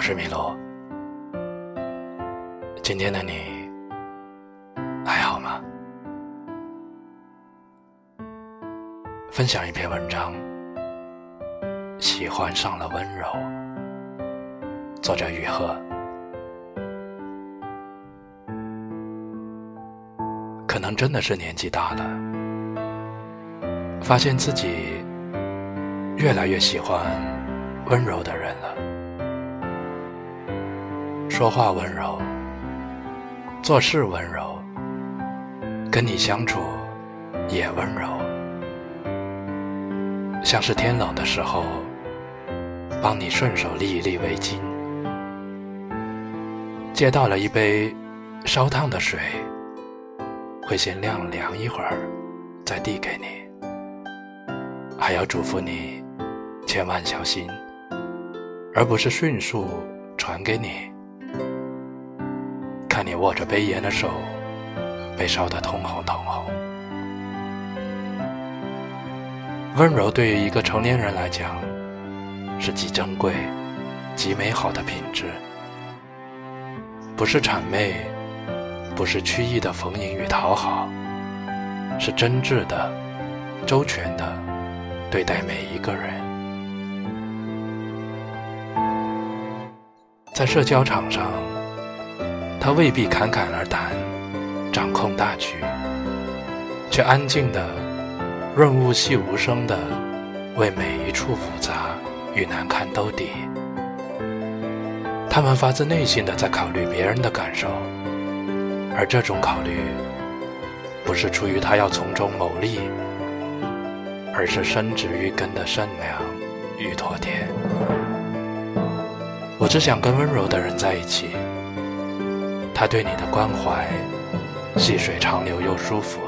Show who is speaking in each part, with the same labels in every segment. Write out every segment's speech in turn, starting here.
Speaker 1: 我是米洛，今天的你还好吗？分享一篇文章，喜欢上了温柔。作者雨鹤，可能真的是年纪大了，发现自己越来越喜欢温柔的人了。说话温柔，做事温柔，跟你相处也温柔，像是天冷的时候，帮你顺手立一立围巾，接到了一杯烧烫的水，会先晾凉一会儿，再递给你，还要嘱咐你千万小心，而不是迅速传给你。看你握着杯沿的手，被烧得通红通红。温柔对于一个成年人来讲，是极珍贵、极美好的品质，不是谄媚，不是曲意的逢迎与讨好，是真挚的、周全的对待每一个人。在社交场上。他未必侃侃而谈，掌控大局，却安静的、润物细无声的为每一处复杂与难堪兜底。他们发自内心的在考虑别人的感受，而这种考虑，不是出于他要从中牟利，而是深植于根的善良与妥帖。我只想跟温柔的人在一起。他对你的关怀，细水长流又舒服，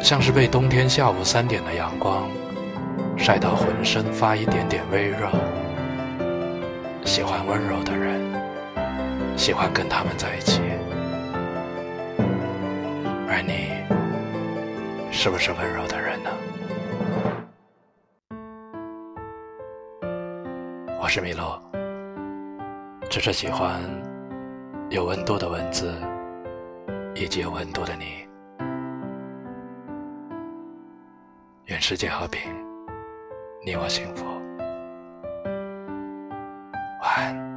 Speaker 1: 像是被冬天下午三点的阳光晒到浑身发一点点微热。喜欢温柔的人，喜欢跟他们在一起。而你，是不是温柔的人呢？我是米洛，只是喜欢。有温度的文字，以及有温度的你。愿世界和平，你我幸福。晚安。